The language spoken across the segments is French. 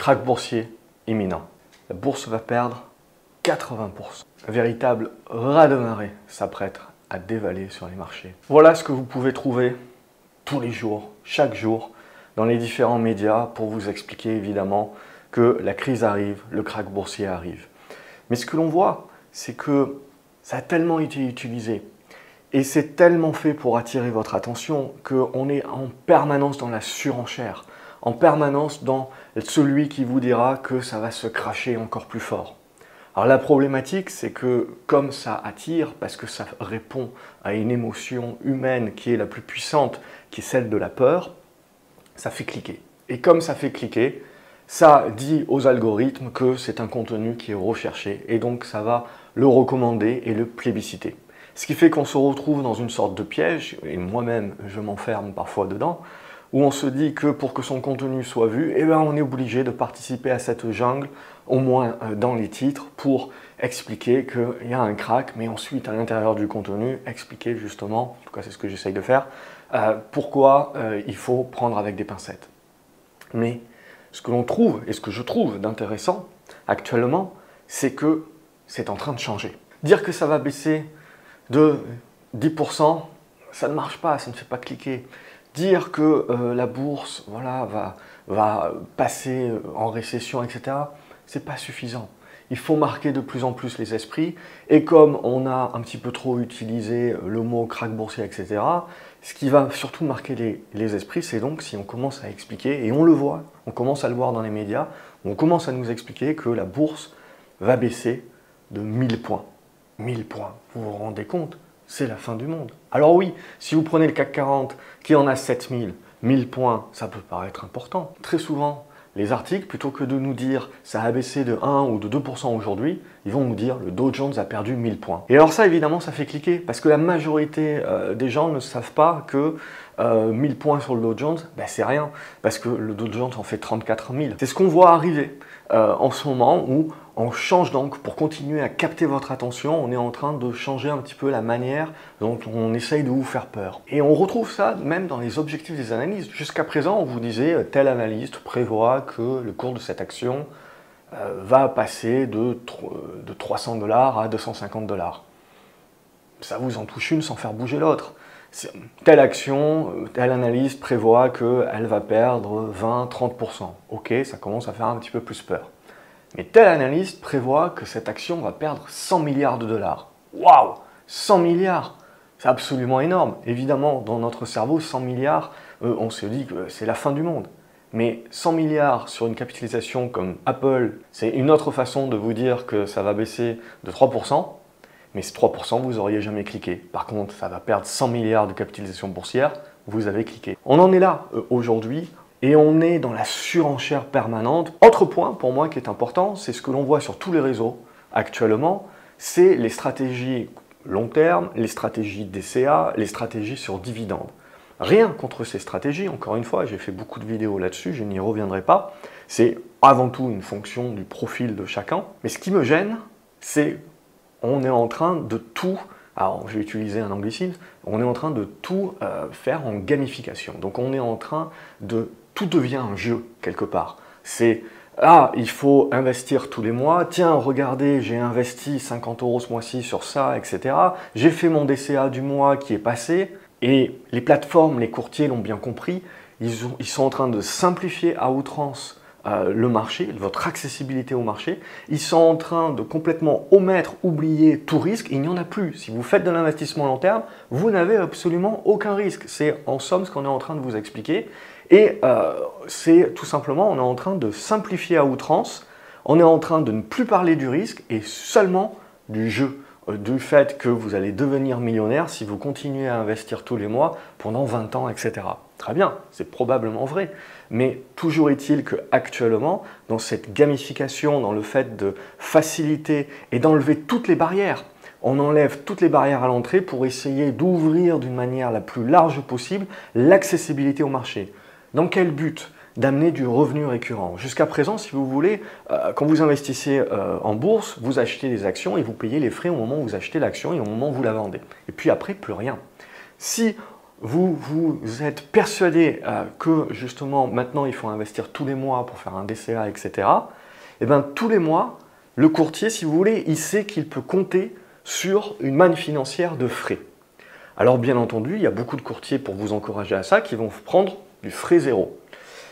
Crack boursier imminent. La bourse va perdre 80%. Un véritable raz de marée s'apprête à dévaler sur les marchés. Voilà ce que vous pouvez trouver tous les jours, chaque jour, dans les différents médias pour vous expliquer évidemment que la crise arrive, le crack boursier arrive. Mais ce que l'on voit, c'est que ça a tellement été utilisé et c'est tellement fait pour attirer votre attention qu'on est en permanence dans la surenchère, en permanence dans celui qui vous dira que ça va se cracher encore plus fort. Alors la problématique, c'est que comme ça attire, parce que ça répond à une émotion humaine qui est la plus puissante, qui est celle de la peur, ça fait cliquer. Et comme ça fait cliquer, ça dit aux algorithmes que c'est un contenu qui est recherché et donc ça va le recommander et le plébisciter. Ce qui fait qu'on se retrouve dans une sorte de piège, et moi-même je m'enferme parfois dedans, où on se dit que pour que son contenu soit vu, eh ben, on est obligé de participer à cette jungle, au moins euh, dans les titres, pour expliquer qu'il y a un crack, mais ensuite à l'intérieur du contenu, expliquer justement, en tout cas c'est ce que j'essaye de faire, euh, pourquoi euh, il faut prendre avec des pincettes. Mais ce que l'on trouve, et ce que je trouve d'intéressant actuellement, c'est que c'est en train de changer. Dire que ça va baisser de 10%, ça ne marche pas, ça ne fait pas cliquer. Dire que euh, la bourse voilà, va, va passer en récession, etc., c'est pas suffisant. Il faut marquer de plus en plus les esprits. Et comme on a un petit peu trop utilisé le mot crack boursier, etc., ce qui va surtout marquer les, les esprits, c'est donc si on commence à expliquer, et on le voit, on commence à le voir dans les médias, on commence à nous expliquer que la bourse va baisser de 1000 points. 1000 points, vous vous rendez compte? C'est la fin du monde. Alors oui, si vous prenez le CAC 40 qui en a 7000, 1000 points, ça peut paraître important. Très souvent, les articles, plutôt que de nous dire ça a baissé de 1 ou de 2% aujourd'hui, ils vont nous dire le Dow Jones a perdu 1000 points. Et alors ça, évidemment, ça fait cliquer, parce que la majorité euh, des gens ne savent pas que 1000 euh, points sur le Dow Jones, ben, c'est rien, parce que le Dow Jones en fait 34 000. C'est ce qu'on voit arriver euh, en ce moment où on change donc, pour continuer à capter votre attention, on est en train de changer un petit peu la manière dont on essaye de vous faire peur. Et on retrouve ça même dans les objectifs des analystes. Jusqu'à présent, on vous disait, euh, tel analyste prévoit que le cours de cette action va passer de, de 300 dollars à 250 dollars. Ça vous en touche une sans faire bouger l'autre telle action, euh, telle analyse prévoit qu'elle va perdre 20-30%. Ok, ça commence à faire un petit peu plus peur. Mais telle analyste prévoit que cette action va perdre 100 milliards de dollars. Waouh 100 milliards C'est absolument énorme. Évidemment, dans notre cerveau, 100 milliards, euh, on se dit que c'est la fin du monde. Mais 100 milliards sur une capitalisation comme Apple, c'est une autre façon de vous dire que ça va baisser de 3% mais ces 3%, vous n'auriez jamais cliqué. Par contre, ça va perdre 100 milliards de capitalisation boursière, vous avez cliqué. On en est là euh, aujourd'hui et on est dans la surenchère permanente. Autre point pour moi qui est important, c'est ce que l'on voit sur tous les réseaux actuellement, c'est les stratégies long terme, les stratégies DCA, les stratégies sur dividendes. Rien contre ces stratégies, encore une fois, j'ai fait beaucoup de vidéos là-dessus, je n'y reviendrai pas. C'est avant tout une fonction du profil de chacun. Mais ce qui me gêne, c'est on est en train de tout, alors je vais utiliser un anglicisme, on est en train de tout euh, faire en gamification. Donc on est en train de, tout devient un jeu quelque part. C'est, ah, il faut investir tous les mois, tiens, regardez, j'ai investi 50 euros ce mois-ci sur ça, etc. J'ai fait mon DCA du mois qui est passé, et les plateformes, les courtiers l'ont bien compris, ils sont en train de simplifier à outrance euh, le marché, votre accessibilité au marché. Ils sont en train de complètement omettre, oublier tout risque. Il n'y en a plus. Si vous faites de l'investissement long terme, vous n'avez absolument aucun risque. C'est en somme ce qu'on est en train de vous expliquer. Et euh, c'est tout simplement, on est en train de simplifier à outrance. On est en train de ne plus parler du risque et seulement du jeu euh, du fait que vous allez devenir millionnaire si vous continuez à investir tous les mois pendant 20 ans, etc. Très bien, c'est probablement vrai. Mais toujours est-il que actuellement, dans cette gamification, dans le fait de faciliter et d'enlever toutes les barrières, on enlève toutes les barrières à l'entrée pour essayer d'ouvrir d'une manière la plus large possible l'accessibilité au marché. Dans quel but? D'amener du revenu récurrent. Jusqu'à présent, si vous voulez, euh, quand vous investissez euh, en bourse, vous achetez des actions et vous payez les frais au moment où vous achetez l'action et au moment où vous la vendez. Et puis après, plus rien. Si vous, vous êtes persuadé euh, que justement maintenant il faut investir tous les mois pour faire un DCA, etc., et eh bien tous les mois, le courtier, si vous voulez, il sait qu'il peut compter sur une manne financière de frais. Alors bien entendu, il y a beaucoup de courtiers pour vous encourager à ça qui vont prendre du frais zéro.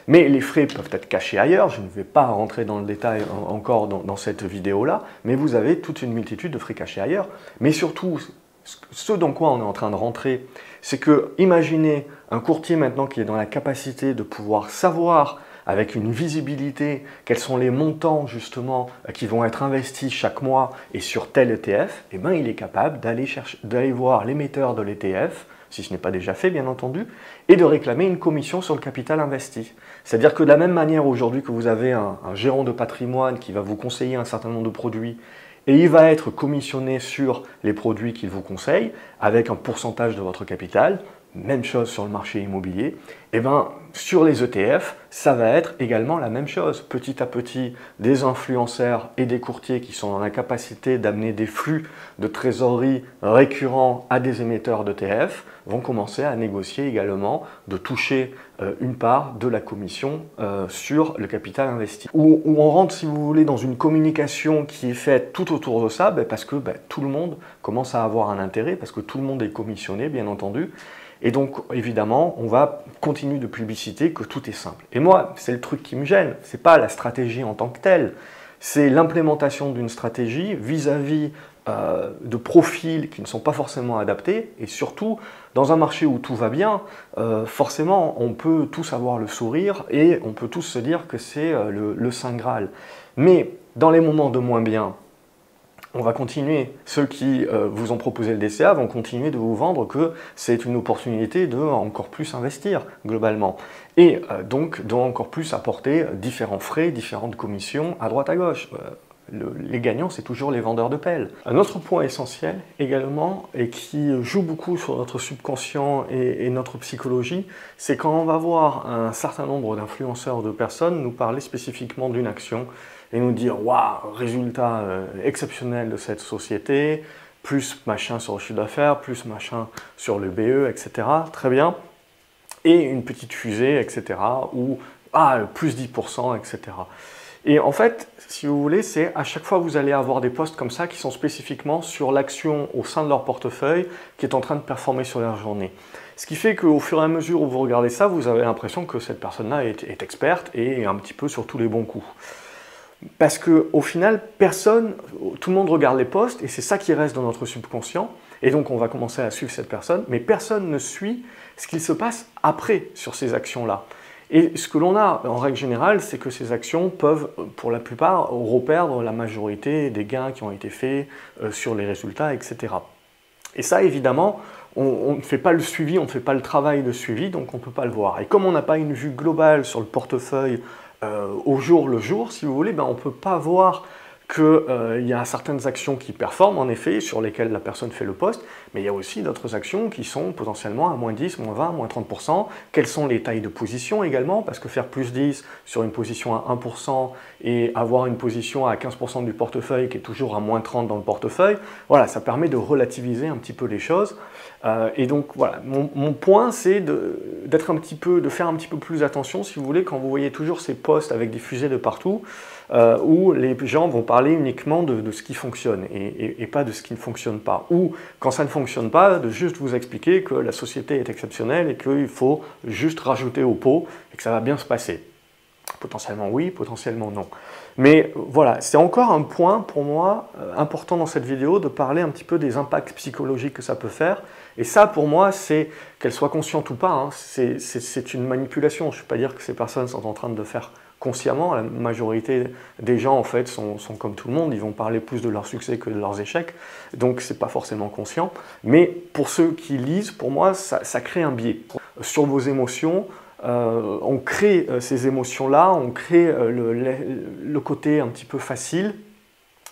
Mais les frais peuvent être cachés ailleurs, je ne vais pas rentrer dans le détail encore dans, cette vidéo-là, mais vous avez toute une multitude de frais cachés ailleurs. Mais surtout, ce dans quoi on est en train de rentrer, c'est que imaginez un courtier maintenant qui est dans la capacité de pouvoir savoir avec une visibilité, quels sont les montants justement qui vont être investis chaque mois et sur tel ETF, eh ben, il est capable d'aller voir l'émetteur de l'ETF, si ce n'est pas déjà fait bien entendu, et de réclamer une commission sur le capital investi. C'est-à-dire que de la même manière aujourd'hui que vous avez un gérant de patrimoine qui va vous conseiller un certain nombre de produits et il va être commissionné sur les produits qu'il vous conseille avec un pourcentage de votre capital, même chose sur le marché immobilier, et eh ben, sur les ETF, ça va être également la même chose. Petit à petit, des influenceurs et des courtiers qui sont dans la capacité d'amener des flux de trésorerie récurrents à des émetteurs d'ETF vont commencer à négocier également de toucher euh, une part de la commission euh, sur le capital investi. Où, on rentre, si vous voulez, dans une communication qui est faite tout autour de ça, ben, parce que ben, tout le monde commence à avoir un intérêt, parce que tout le monde est commissionné, bien entendu. Et donc, évidemment, on va continuer de publiciter que tout est simple. Et moi, c'est le truc qui me gêne. Ce n'est pas la stratégie en tant que telle. C'est l'implémentation d'une stratégie vis-à-vis euh, de profils qui ne sont pas forcément adaptés. Et surtout, dans un marché où tout va bien, euh, forcément, on peut tous avoir le sourire et on peut tous se dire que c'est euh, le, le Saint Graal. Mais dans les moments de moins bien, on va continuer. Ceux qui euh, vous ont proposé le DCA vont continuer de vous vendre que c'est une opportunité de encore plus investir globalement. Et euh, donc de encore plus apporter différents frais, différentes commissions à droite à gauche. Euh, les gagnants, c'est toujours les vendeurs de pelles. Un autre point essentiel également, et qui joue beaucoup sur notre subconscient et, notre psychologie, c'est quand on va voir un certain nombre d'influenceurs de personnes nous parler spécifiquement d'une action et nous dire waouh, résultat euh, exceptionnel de cette société, plus machin sur le chiffre d'affaires, plus machin sur le BE, etc. Très bien. Et une petite fusée, etc. Ou ah, plus 10%, etc. Et en fait, si vous voulez, c'est à chaque fois vous allez avoir des postes comme ça qui sont spécifiquement sur l'action au sein de leur portefeuille qui est en train de performer sur leur journée. Ce qui fait qu'au fur et à mesure où vous regardez ça, vous avez l'impression que cette personne-là est, experte et un petit peu sur tous les bons coups. Parce qu'au final, personne, tout le monde regarde les posts et c'est ça qui reste dans notre subconscient. Et donc on va commencer à suivre cette personne, mais personne ne suit ce qu'il se passe après sur ces actions-là. Et ce que l'on a en règle générale, c'est que ces actions peuvent, pour la plupart, reperdre la majorité des gains qui ont été faits euh, sur les résultats, etc. Et ça, évidemment, on, ne fait pas le suivi, on ne fait pas le travail de suivi, donc on ne peut pas le voir. Et comme on n'a pas une vue globale sur le portefeuille euh, au jour le jour, si vous voulez, ben, on ne peut pas voir qu'il euh, y a certaines actions qui performent, en effet, sur lesquelles la personne fait le poste, mais il y a aussi d'autres actions qui sont potentiellement à moins 10, moins 20, moins 30%. Quelles sont les tailles de position également? Parce que faire plus 10 sur une position à 1% et avoir une position à 15% du portefeuille qui est toujours à moins 30 dans le portefeuille, voilà, ça permet de relativiser un petit peu les choses. Euh, et donc voilà, mon, point c'est d'être un petit peu, de faire un petit peu plus attention, si vous voulez, quand vous voyez toujours ces postes avec des fusées de partout, euh, où les gens vont parler uniquement de, ce qui fonctionne et, pas de ce qui ne fonctionne pas. Ou quand ça ne fonctionne pas, de juste vous expliquer que la société est exceptionnelle et qu'il faut juste rajouter au pot et que ça va bien se passer. Potentiellement oui, potentiellement non. Mais voilà, c'est encore un point pour moi euh, important dans cette vidéo de parler un petit peu des impacts psychologiques que ça peut faire. Et ça, pour moi, c'est, qu'elles soient conscientes ou pas, hein, c'est une manipulation. Je ne veux pas dire que ces personnes sont en train de faire consciemment. La majorité des gens, en fait, sont, comme tout le monde. Ils vont parler plus de leur succès que de leurs échecs. Donc, ce n'est pas forcément conscient. Mais pour ceux qui lisent, pour moi, ça, crée un biais. Sur vos émotions, euh, on crée euh, ces émotions-là, on crée euh, le, le, côté un petit peu facile.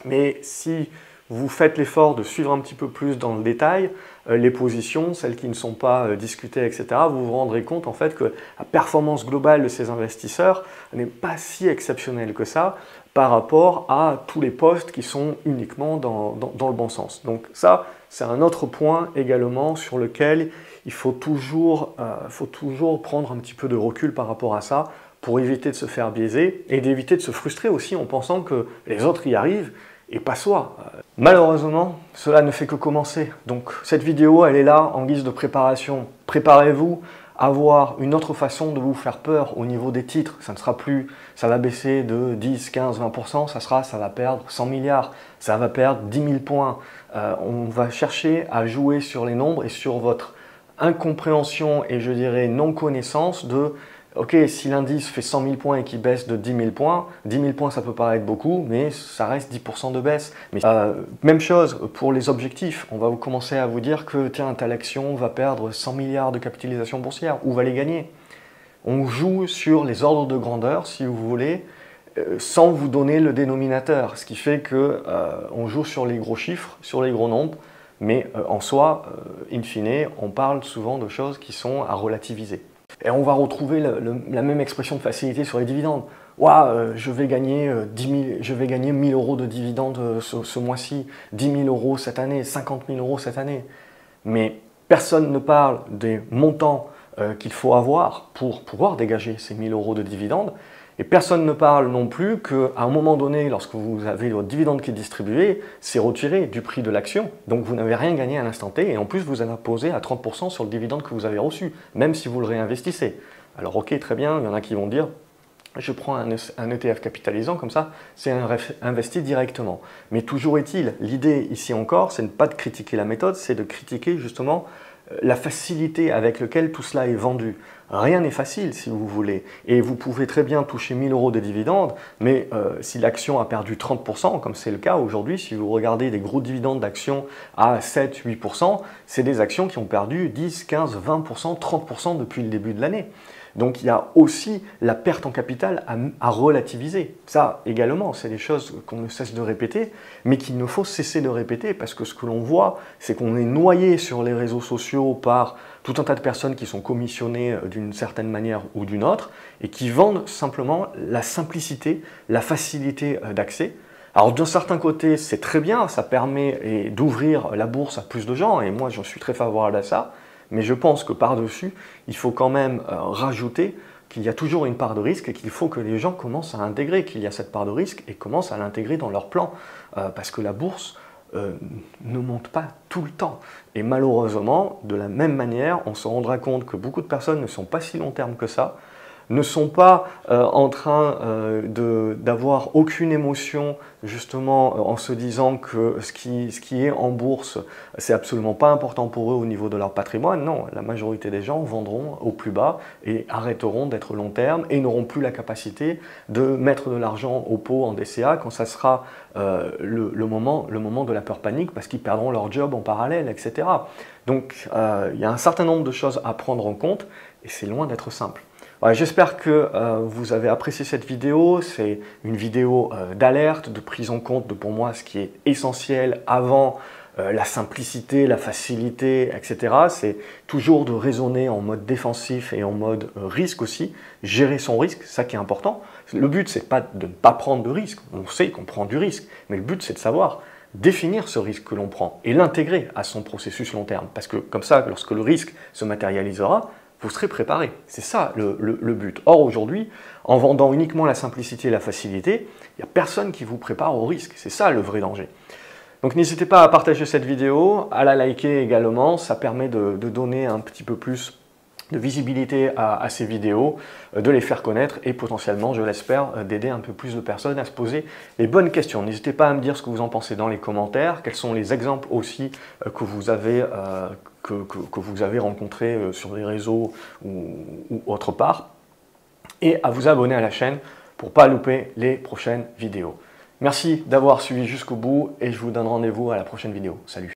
Mais si vous faites l'effort de suivre un petit peu plus dans le détail euh, les positions, celles qui ne sont pas euh, discutées, etc., vous vous rendrez compte en fait que la performance globale de ces investisseurs n'est pas si exceptionnelle que ça par rapport à tous les postes qui sont uniquement dans, le bon sens. Donc ça, c'est un autre point également sur lequel il faut toujours, euh, faut toujours prendre un petit peu de recul par rapport à ça pour éviter de se faire biaiser et d'éviter de se frustrer aussi en pensant que les autres y arrivent et pas soi. Malheureusement, cela ne fait que commencer. Donc cette vidéo, elle est là en guise de préparation. Préparez-vous à voir une autre façon de vous faire peur au niveau des titres. Ça ne sera plus, ça va baisser de 10, 15, 20%, ça sera, ça va perdre 100 milliards, ça va perdre 10 000 points. Euh, on va chercher à jouer sur les nombres et sur votre incompréhension et je dirais non-connaissance de Ok, si l'indice fait 100 000 points et qu'il baisse de 10 000 points, 10 000 points ça peut paraître beaucoup, mais ça reste 10% de baisse. Mais, euh, même chose pour les objectifs. On va commencer à vous dire que tiens, telle action va perdre 100 milliards de capitalisation boursière, ou va les gagner? On joue sur les ordres de grandeur, si vous voulez, euh, sans vous donner le dénominateur, ce qui fait qu'on euh, joue sur les gros chiffres, sur les gros nombres, mais en soi, in fine, on parle souvent de choses qui sont à relativiser. Et on va retrouver la même expression de facilité sur les dividendes. Euh, je vais gagner 10 euh, je vais gagner 1000 euros de dividendes euh, ce, mois-ci, 10 000 euros cette année, 50 000 euros cette année. Mais personne ne parle des montants qu'il faut avoir pour pouvoir dégager ces 1000 euros de dividendes. Et personne ne parle non plus qu'à un moment donné, lorsque vous avez votre dividende qui est distribué, c'est retiré du prix de l'action. Donc vous n'avez rien gagné à l'instant T et en plus vous en imposé à 30% sur le dividende que vous avez reçu, même si vous le réinvestissez. Alors ok, très bien, il y en a qui vont dire je prends un, ETF capitalisant, comme ça, c'est investi directement. Mais toujours est-il, l'idée ici encore, c'est ne pas de critiquer la méthode, c'est de critiquer justement la facilité avec laquelle tout cela est vendu. Rien n'est facile si vous voulez. Et vous pouvez très bien toucher 1000 euros de dividendes, mais euh, si l'action a perdu 30%, comme c'est le cas aujourd'hui, si vous regardez des gros dividendes d'actions à 7-8%, c'est des actions qui ont perdu 10, 15, 20%, 30% depuis le début de l'année. Donc il y a aussi la perte en capital à, relativiser. Ça également, c'est des choses qu'on ne cesse de répéter, mais qu'il ne faut cesser de répéter parce que ce que l'on voit, c'est qu'on est noyé sur les réseaux sociaux par tout un tas de personnes qui sont commissionnées euh, d'une certaine manière ou d'une autre et qui vendent simplement la simplicité, la facilité euh, d'accès. Alors d'un certain côté, c'est très bien, ça permet d'ouvrir la bourse à plus de gens, et moi je suis très favorable à ça. Mais je pense que par-dessus, il faut quand même euh, rajouter qu'il y a toujours une part de risque et qu'il faut que les gens commencent à intégrer qu'il y a cette part de risque et commencent à l'intégrer dans leur plan. Euh, parce que la bourse euh, ne monte pas tout le temps. Et malheureusement, de la même manière, on se rendra compte que beaucoup de personnes ne sont pas si long terme que ça ne sont pas euh, en train euh, d'avoir aucune émotion justement euh, en se disant que ce qui, est en bourse, c'est absolument pas important pour eux au niveau de leur patrimoine. Non, la majorité des gens vendront au plus bas et arrêteront d'être long terme et n'auront plus la capacité de mettre de l'argent au pot en DCA quand ça sera le moment de la peur panique parce qu'ils perdront leur job en parallèle, etc. Donc il y a un certain nombre de choses à prendre en compte et c'est loin d'être simple. J'espère que euh, vous avez apprécié cette vidéo. C'est une vidéo euh, d'alerte, de prise en compte de pour moi ce qui est essentiel avant euh, la simplicité, la facilité, etc. C'est toujours de raisonner en mode défensif et en mode risque aussi, gérer son risque, ça qui est important. Le but, c'est pas de ne pas prendre de risque. On sait qu'on prend du risque, mais le but, c'est de savoir définir ce risque que l'on prend et l'intégrer à son processus long terme. Parce que comme ça, lorsque le risque se matérialisera, vous serez préparé. C'est ça le, but. Or, aujourd'hui, en vendant uniquement la simplicité et la facilité, il n'y a personne qui vous prépare au risque. C'est ça le vrai danger. Donc n'hésitez pas à partager cette vidéo, à la liker également, ça permet de, donner un petit peu plus de visibilité à, ces vidéos, euh, de les faire connaître et potentiellement, je l'espère, euh, d'aider un peu plus de personnes à se poser les bonnes questions. N'hésitez pas à me dire ce que vous en pensez dans les commentaires, quels sont les exemples aussi euh, que vous avez que, vous avez rencontré euh, sur les réseaux ou, ou, autre part, et à vous abonner à la chaîne pour ne pas louper les prochaines vidéos. Merci d'avoir suivi jusqu'au bout et je vous donne rendez-vous à la prochaine vidéo. Salut